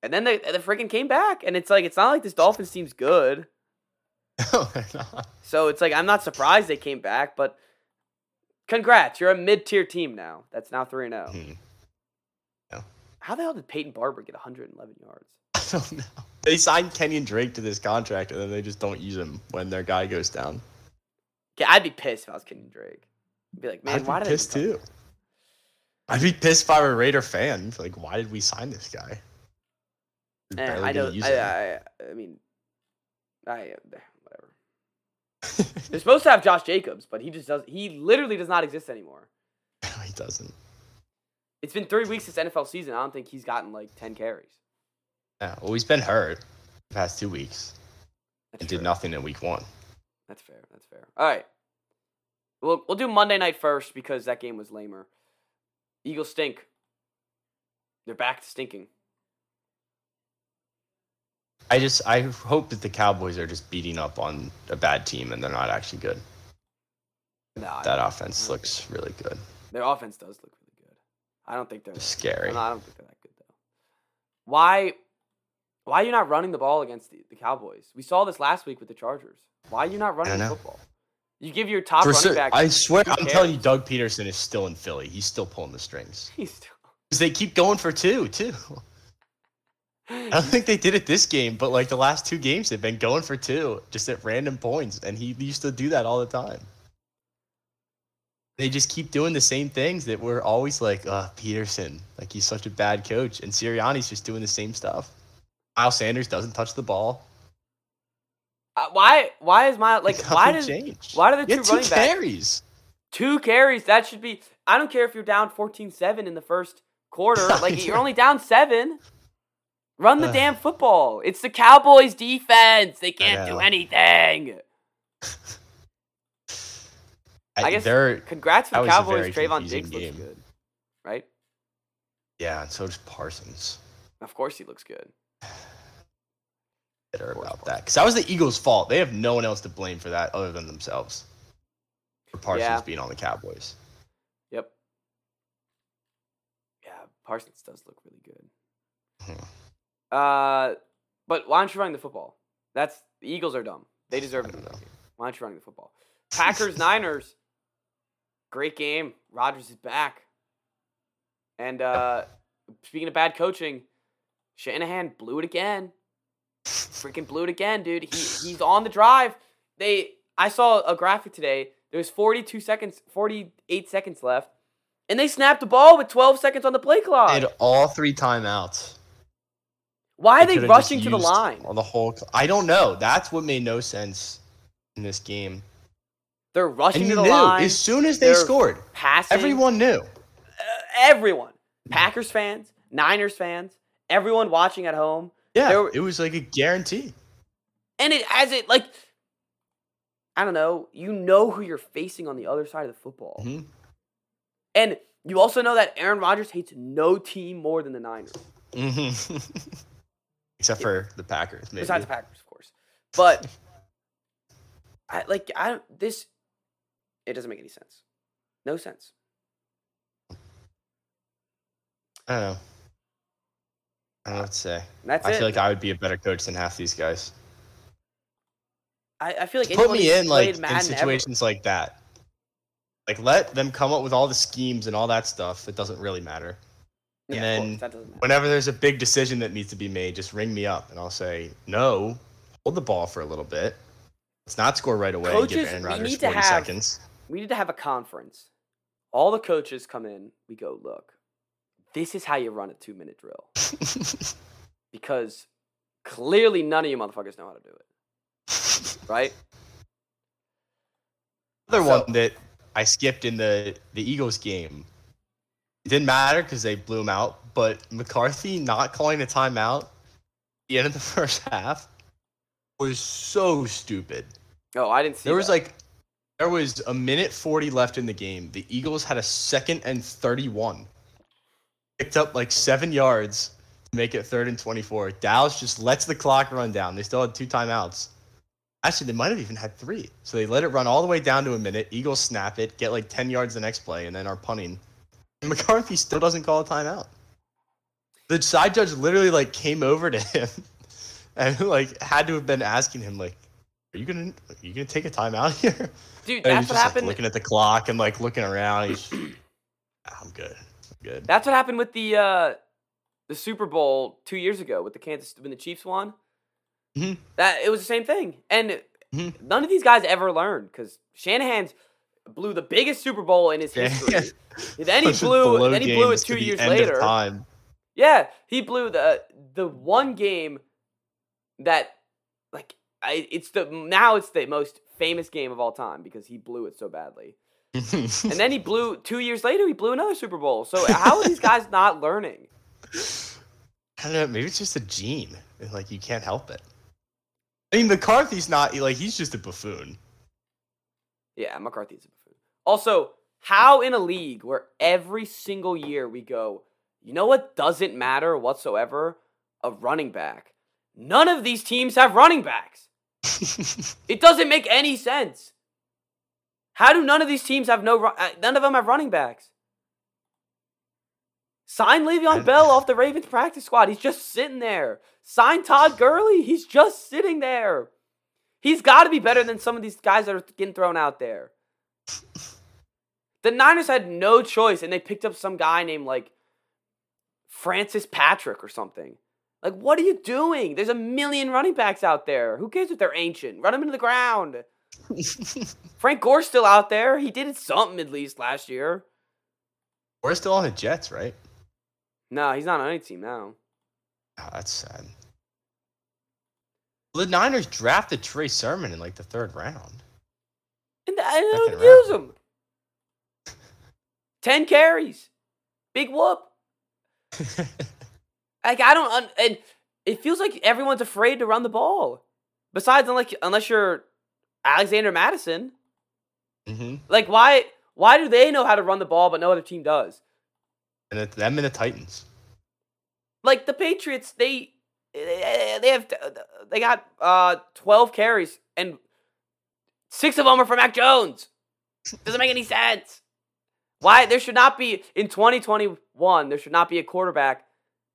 S1: and then they the freaking came back, and it's like it's not like this Dolphins team's good.
S2: No, they're not.
S1: So it's like I'm not surprised they came back, but congrats, you're a mid-tier team now. That's now three and zero.
S2: Mhm.
S1: How the hell did Peyton Barber get 111 yards?
S2: I don't know. They signed Kenyon Drake to this contract, and then they just don't use him when their guy goes down.
S1: Yeah, I'd be pissed if I was Kenyon Drake. I'd be like, man,
S2: I'd
S1: why
S2: be
S1: did
S2: pissed
S1: I even
S2: too. I'd be pissed if I were a Raider fan. Like, why did we sign this guy?
S1: Eh, I don't. I. I, I mean, I eh, whatever. They're supposed to have Josh Jacobs, but he just does. He literally does not exist anymore.
S2: No, he doesn't.
S1: It's been three weeks this NFL season. I don't think he's gotten like 10 carries.
S2: Yeah, well, he's been hurt the past two weeks
S1: That's
S2: and did nothing in week one.
S1: That's fair. That's fair. All right. We'll we'll do Monday night first because that game was lamer. Eagles stink. They're back to stinking.
S2: I just I hope that the Cowboys are just beating up on a bad team and they're not actually good.
S1: No,
S2: That offense looks really good.
S1: Their offense does look really good. I don't think they're
S2: scary.
S1: No, I don't think they're that good though. Why? Why are you not running the ball against the, the Cowboys? We saw this last week with the Chargers. Why are you not running the football? You give your top
S2: For
S1: running
S2: cer-
S1: back.
S2: I swear, I'm telling you. Doug Pederson is still in Philly. He's still pulling the strings
S1: He's still.
S2: because they keep going for two, too. I don't think they did it this game, but like the last two games, they've been going for two just at random points, and he used to do that all the time. They just keep doing the same things that we're always like, uh, Peterson, like he's such a bad coach, and Sirianni's just doing the same stuff. Miles Sanders doesn't touch the ball.
S1: Uh, why? Why is my like? Why does
S2: changed.
S1: why do the two
S2: two
S1: running backs
S2: carries?
S1: two carries? That should be. I don't care if you're down 14-7 in the first quarter.
S2: I
S1: Like you're only down seven. Run the
S2: Ugh.
S1: damn football. It's the Cowboys defense. They can't do anything. I guess
S2: they're
S1: Congrats to the Cowboys.
S2: Trevon
S1: Diggs looks good, right?
S2: yeah, and so does Parsons.
S1: Of course he looks good.
S2: Bitter about that because that was the Eagles' fault. They have no one else to blame for that other than themselves. For Parsons
S1: Yeah.
S2: being on the Cowboys.
S1: Yep. Yeah, Parsons does look really good.
S2: Mhm.
S1: Uh, but why aren't you running the football? That's the Eagles are dumb. They deserve it. Why aren't you running the football? Packers Niners. Great game. Rodgers is back. And uh, speaking of bad coaching, Shanahan blew it again. Freaking blew it again, dude. He he's on the drive. They I saw a graphic today. There was 42 seconds, 48 seconds left, and they snapped the ball with 12 seconds on the play clock.
S2: They had all three timeouts.
S1: Why are they
S2: could've
S1: rushing to the line?
S2: On the whole, I don't know. That's what made no sense in this game.
S1: They're rushing to the
S2: knew
S1: line.
S2: as soon as they scored,
S1: passing.
S2: everyone knew.
S1: uh, everyone, Packers fans, Niners fans, everyone watching at home,
S2: Yeah,
S1: were-
S2: it was like a guarantee.
S1: and it as it like I don't know. You know who you're facing on the other side of the football,
S2: Mhm.
S1: and you also know that Aaron Rodgers hates no team more than the Niners,
S2: Mhm. Except for the Packers, maybe.
S1: besides the Packers, of course. But I like I don't this. It doesn't make any sense. No sense.
S2: I don't know. I don't know what to say.
S1: And
S2: I
S1: it.
S2: feel like I would be a better coach than half these guys.
S1: I, I feel like
S2: Put me in like
S1: played
S2: in
S1: Madden ever-
S2: situations like that. Like let them come up with all the schemes and all that stuff. It doesn't really matter. And
S1: Yeah,
S2: then
S1: matter.
S2: Whenever there's a big decision that needs to be made, just ring me up and I'll say no. Hold the ball for a little bit. Let's not score right away and
S1: Coaches,
S2: give Aaron Rodgers
S1: need to
S2: 40
S1: have-
S2: seconds.
S1: we need to have a conference. All the coaches come in. We go, look, this is how you run a two minute drill because clearly none of you motherfuckers know how to do it, right?
S2: Another
S1: So-
S2: one that I skipped in the the Eagles game. It didn't matter because they blew him out, but McCarthy not calling a timeout at the end of the first half was so stupid.
S1: Oh, I didn't see.
S2: There was
S1: that.
S2: like there was a minute 40 left in the game. The Eagles had a second and 31. Picked up like 7 yards to make it third and 24. Dallas just lets the clock run down. They still had two timeouts. Actually, they might have even had 3. So they let it run all the way down to a minute. Eagles snap it, get like 10 yards the next play and then are punting. And McCarthy still doesn't call a timeout. The side judge literally like came over to him and like had to have been asking him like are you gonna are you gonna take a timeout here?
S1: dude.
S2: And
S1: That's
S2: he's
S1: what
S2: just
S1: happened.
S2: like looking at the clock and like looking around. He's "Ah, I'm good. Good.
S1: That's what happened with the uh, the Super Bowl two years ago with the Kansas when the Chiefs won.
S2: Mhm.
S1: That it was the same thing, and
S2: Mhm.
S1: none of these guys ever learned because Shanahan's blew the biggest Super Bowl in his
S2: Yeah.
S1: history. then he blew. Then he blew it two years later. Yeah, he blew the the one game that like I, it's the now it's the most famous game of all time because he blew it so badly. And then he blew two years later. He blew another Super Bowl. So how are these guys not learning?
S2: I don't know. Maybe it's just a gene. Like you can't help it. I mean, McCarthy's not like he's just a buffoon.
S1: Yeah, McCarthy's a buffoon. Also, how in a league where every single year we go, you know what doesn't matter whatsoever? A running back. None of these teams have running backs. It doesn't make any sense. How do none of these teams have no? uh, None of them have running backs. Sign Le'Veon Bell off the Ravens practice squad. He's just sitting there. Sign Todd Gurley. He's just sitting there. He's got to be better than some of these guys that are getting thrown out there. The Niners had no choice, and they picked up some guy named like Francis Patrick or something. Like, what are you doing? There's a million running backs out there. Who cares if they're ancient? Run them into the ground. Frank Gore's still out there. He did something at least last year.
S2: We're still on the Jets, right?
S1: No, he's not on any team now.
S2: Oh, that's sad. The Niners drafted Trey Sermon in like the third round.
S1: And uh, I don't
S2: Second
S1: use him. 10 carries. Big whoop. Like, I don't. Un- and it feels like everyone's afraid to run the ball. Besides, unless, unless you're Alexander Mattison.
S2: hmm
S1: Like, why why do they know how to run the ball, but no other team does?
S2: And it's them and the Titans.
S1: Like the Patriots, they they have they got uh twelve carries and six of them are for Mac Jones. Doesn't make any sense. Why there should not be in 2021 there should not be a quarterback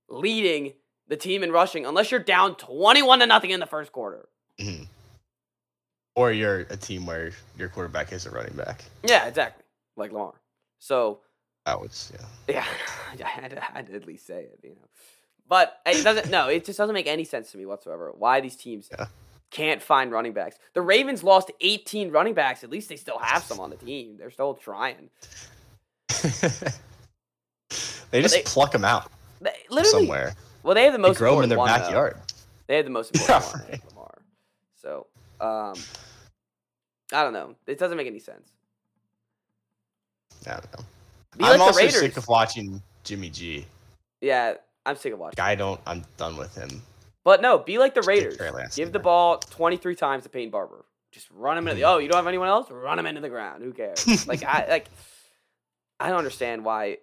S1: leading the team in rushing unless you're down 21 to nothing in the first quarter.
S2: Mhm. Or you're a team where your quarterback is a running back.
S1: Yeah, exactly. Like Lamar. So
S2: That was yeah.
S1: Yeah, I had, to, I had to at least say it, you know. But it doesn't. No, it just doesn't make any sense to me whatsoever. Why these teams
S2: Yeah.
S1: can't find running backs? The Ravens lost 18 running backs. At least they still have some on the team. They're still trying.
S2: they just
S1: they-
S2: pluck them out
S1: They, literally,
S2: somewhere.
S1: well, they have the
S2: They
S1: most
S2: grow them in their
S1: one, though.
S2: backyard.
S1: They have the most
S2: Yeah,
S1: important one. Lamar. So, um, I don't know. It doesn't make any sense.
S2: I don't know.
S1: Be
S2: I'm
S1: like
S2: also
S1: Raiders.
S2: sick of watching Jimmy G.
S1: Yeah, I'm sick of watching.
S2: I don't. I'm done with him.
S1: But no, be like the Raiders. Give the ball 23 times to Peyton Barber. Just run him into the. Oh, you don't have anyone else? Run him into the ground. Who cares? like I like. I don't understand why.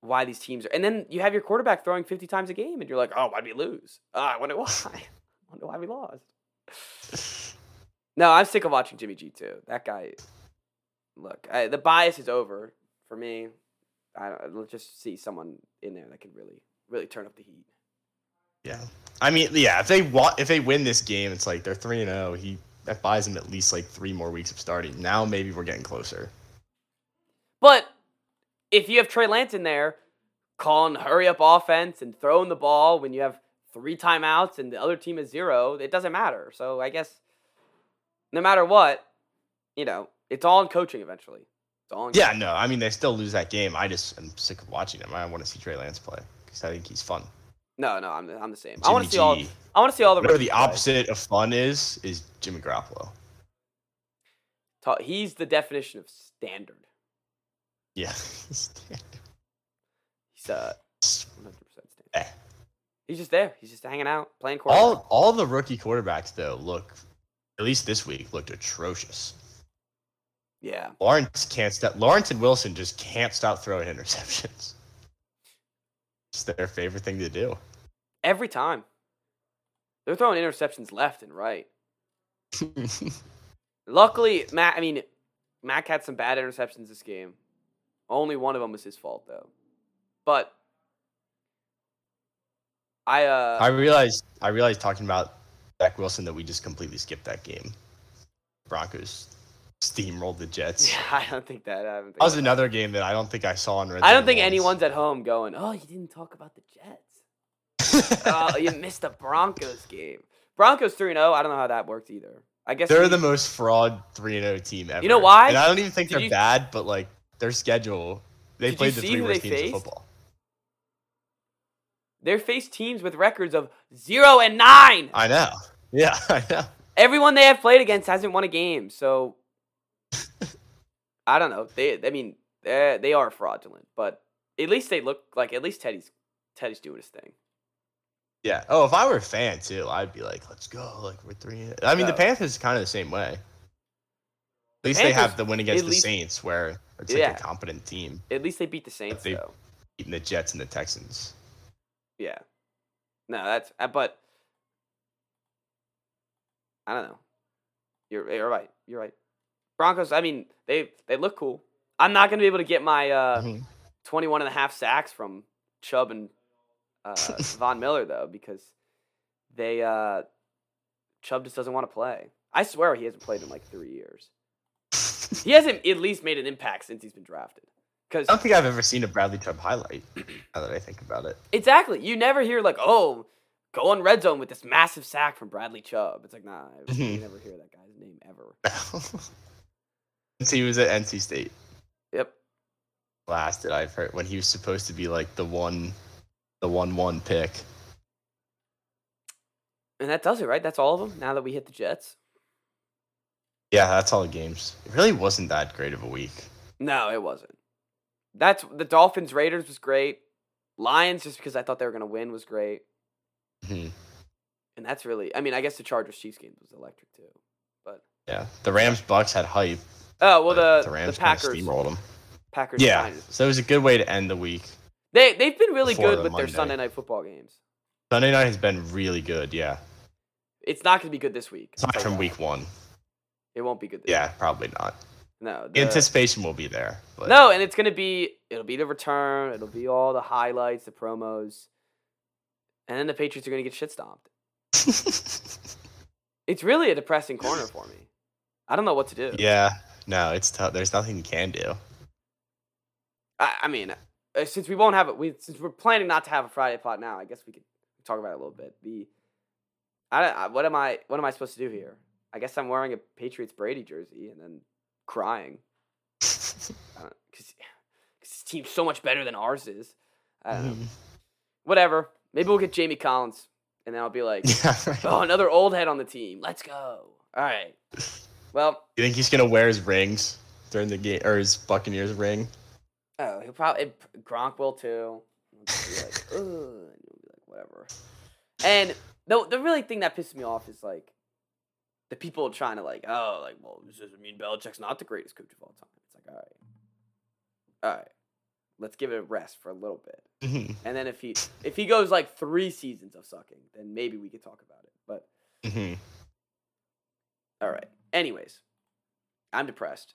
S1: Why these teams are, and then you have your quarterback throwing 50 times a game, and you're like, oh, why'd we lose? Oh, I wonder why. I wonder why we lost. No, I'm sick of watching Jimmy G too. That guy. Look, I, the bias is over for me. I don't, let's just see someone in there that can really, really turn up the heat.
S2: Yeah. I mean, yeah. If they want, if they win this game, it's like they're three and zero. He that buys them at least like three more weeks of starting. Now maybe we're getting closer.
S1: But if you have Trey Lance in there calling hurry up offense and throwing the ball when you have three timeouts and the other team is zero, it doesn't matter. So I guess no matter what, you know, it's all in coaching eventually. It's all in
S2: Yeah, no, I mean they still lose that game. I just am sick of watching him. I want to see Trey Lance play because I think he's fun.
S1: No, no, I'm the, I'm the same. I want to see
S2: Jimmy
S1: all. I want to see all the.
S2: Whatever the
S1: play.
S2: opposite of fun is, is Jimmy Garoppolo.
S1: He's the definition of standard.
S2: Yeah.
S1: He's uh 100 percent standard.
S2: Eh.
S1: He's just there. He's just hanging out, playing quarterback.
S2: all all the rookie quarterbacks though look, at least this week, looked atrocious.
S1: Yeah,
S2: Lawrence can't stop. Lawrence and Wilson just can't stop throwing interceptions. It's their favorite thing to do.
S1: every time. They're throwing interceptions left and right. Luckily, Matt. I mean, Mac had some bad interceptions this game. Only one of them was his fault, though. But I uh
S2: I realized I realized talking about Zach Wilson that we just completely skipped that game. Broncos steamrolled the Jets.
S1: yeah, I don't think that. I think
S2: That was
S1: that-
S2: another game that I don't think I saw on Red
S1: I don't think anyone's at home going, "Oh, you didn't talk about the Jets. oh, you missed the Broncos game. Broncos 3 0. I don't know how that worked either. I guess
S2: They're
S1: we-
S2: the most fraud 3 0 team ever.
S1: You know why?
S2: And I don't even think
S1: Did
S2: they're
S1: you-
S2: bad, but like their schedule, they played the three worst teams in
S1: faced?
S2: football.
S1: They faced teams with records of 0 and 9.
S2: I know. Yeah, I know.
S1: Everyone they have played against hasn't won a game. So I don't know. They I mean, they are fraudulent, but at least they look like at least Teddy's Teddy's doing his thing.
S2: Yeah. Oh, if I were a fan too, I'd be like, let's go. Like we're three. I mean, the Panthers is kind of the same way. At least they have the win against the
S1: least-
S2: Saints, where it's like
S1: Yeah.
S2: a competent team
S1: At least they beat the Saints
S2: they- beating the Jets and the Texans.
S1: Yeah. No, that's uh, but I don't know. You're you're right. You're right. Broncos, I mean, they they look cool. I'm not going to be able to get my uh
S2: Mhm.
S1: 21 and a half sacks from Chubb and uh, Von Miller though because they uh Chubb just doesn't want to play. I swear he hasn't played in like 3 years. He hasn't at least made an impact since he's been drafted. Cuz
S2: I don't think I've ever seen a Bradley Chubb highlight. Now that I think about it.
S1: Exactly. You never hear like, oh, go on red zone with this massive sack from Bradley Chubb. It's like, nah, I- you
S2: Mhm.
S1: never hear that guy's name ever.
S2: Since he was at NC State
S1: Yep.
S2: last, that I've heard when he was supposed to be like the one, the one-one pick.
S1: And that does it, right? That's all of them. Now that we hit the Jets.
S2: Yeah, that's all the games. It really wasn't that great of a week.
S1: No, it wasn't. That's the Dolphins Raiders was great. Lions just because I thought they were gonna win was great.
S2: Mhm.
S1: And that's really, I mean, I guess the Chargers Chiefs game was electric too. But
S2: Yeah, the Rams Bucks had hype.
S1: oh well, the
S2: the Rams
S1: the Packers
S2: steamrolled them.
S1: Packers
S2: Yeah,
S1: Giants.
S2: so it was a good way to end the week.
S1: They they've been really good
S2: the
S1: with their Sunday night football games.
S2: Sunday night has been really good. Yeah,
S1: It's not gonna be good this week.
S2: aside
S1: I'll
S2: from week one.
S1: It won't be good. This
S2: Yeah, probably not.
S1: No.
S2: The anticipation will be there. But
S1: no, and it's gonna be it'll be the return. It'll be all the highlights, the promos, and then the Patriots are gonna get shit stomped. It's really a depressing corner for me. I don't know what to do.
S2: yeah, no, it's tough. There's nothing you can do.
S1: I, I mean, uh, since we won't have it, we since we're planning not to have a Friday pot now, I guess we could talk about it a little bit. The, I, don't- I what am I what am I supposed to do here? I guess I'm wearing a Patriots Brady jersey and then crying uh, because his team's so much better than ours is. I don't know. Whatever. Maybe we'll get Jamie Collins, and then I'll be like, oh, another old head on the team. Let's go. All right. Well,
S2: You think he's gonna wear his rings during the game or his Buccaneers ring?
S1: oh, he'll probably Gronk will too. He'll just be like, ugh, and he'll be like, whatever. And the the really thing that pisses me off is like the people trying to like, oh, like, well, this doesn't mean Belichick's not the greatest coach of all time. It's like, all right, all right, let's give it a rest for a little bit.
S2: Mhm,
S1: And then if he if he goes like three seasons of sucking, then maybe we could talk about it. But
S2: mhm.
S1: all right. Anyways, I'm depressed.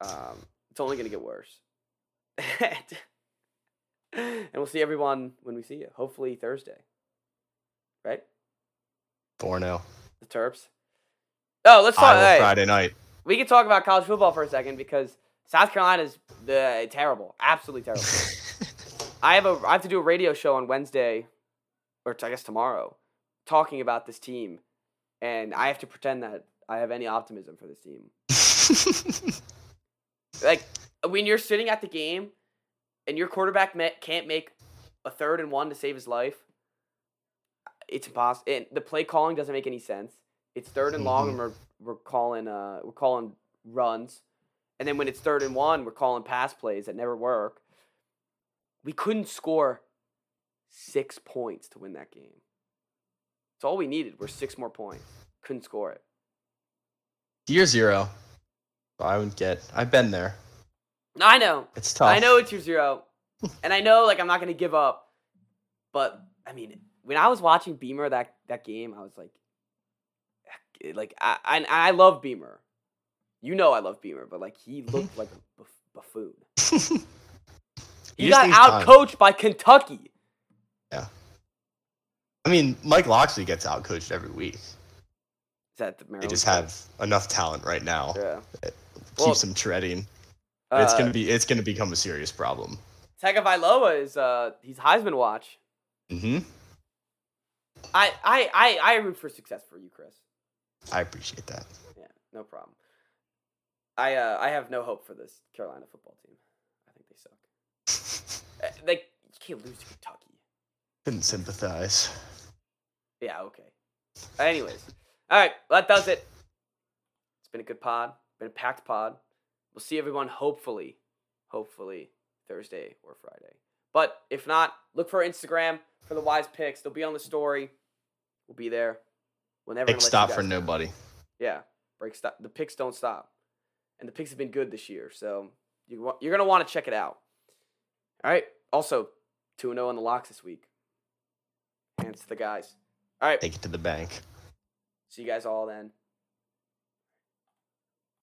S1: Um, it's only gonna get worse. and we'll see everyone when we see you. Hopefully Thursday. Right?
S2: Four 0
S1: The Terps. Oh, let's talk.
S2: Iowa Friday night.
S1: we can talk about college football for a second because South Carolina's uh, terrible, absolutely terrible. I have a I have to do a radio show on Wednesday, or t- I guess tomorrow, talking about this team, and I have to pretend that I have any optimism for this team. like when you're sitting at the game and your quarterback met, can't make a third and one to save his life, it's impossible. And the play calling doesn't make any sense. It's third and long, and we're we're calling uh we're calling runs, and then when it's third and one, we're calling pass plays that never work. We couldn't score six points to win that game. It's all we needed. We're six more points. Couldn't score it.
S2: Year zero. I would get. I've been there.
S1: I know.
S2: It's tough.
S1: I know it's your zero, and I know like I'm not gonna give up, but I mean, when I was watching Beamer that that game, I was like, like I I, I love Beamer, you know I love Beamer, but like he looked like a buff- buffoon.
S2: He
S1: He got out coached by Kentucky. Yeah.
S2: I mean, Mike Locksley gets out coached every week.
S1: Is that the
S2: They just have enough talent right now.
S1: yeah.
S2: Keeps
S1: Well,
S2: them treading. it's
S1: uh,
S2: gonna be. It's gonna become a serious problem.
S1: Tagovailoa is uh he's Heisman watch.
S2: Mm-hmm.
S1: I I I I root for success for you, Chris.
S2: I appreciate that.
S1: Yeah, no problem. I uh I have no hope for this Carolina football team. I think they suck. Uh, Like you can't lose to Kentucky.
S2: Couldn't sympathize.
S1: Yeah, okay. Anyways, all right, well, that does it. It's been a good pod, been a packed pod. We'll see everyone hopefully, hopefully Thursday or Friday. But if not, look for Instagram for the wise picks. They'll be on the story. We'll be there. We'll never
S2: Big stop for
S1: down.
S2: nobody.
S1: Yeah, break stop. The picks don't stop, and the picks have been good this year. So you you're gonna want to check it out. All right. Also, two and zero on the locks this week. Hands to the guys. All right.
S2: Take it to the bank.
S1: See you guys all then.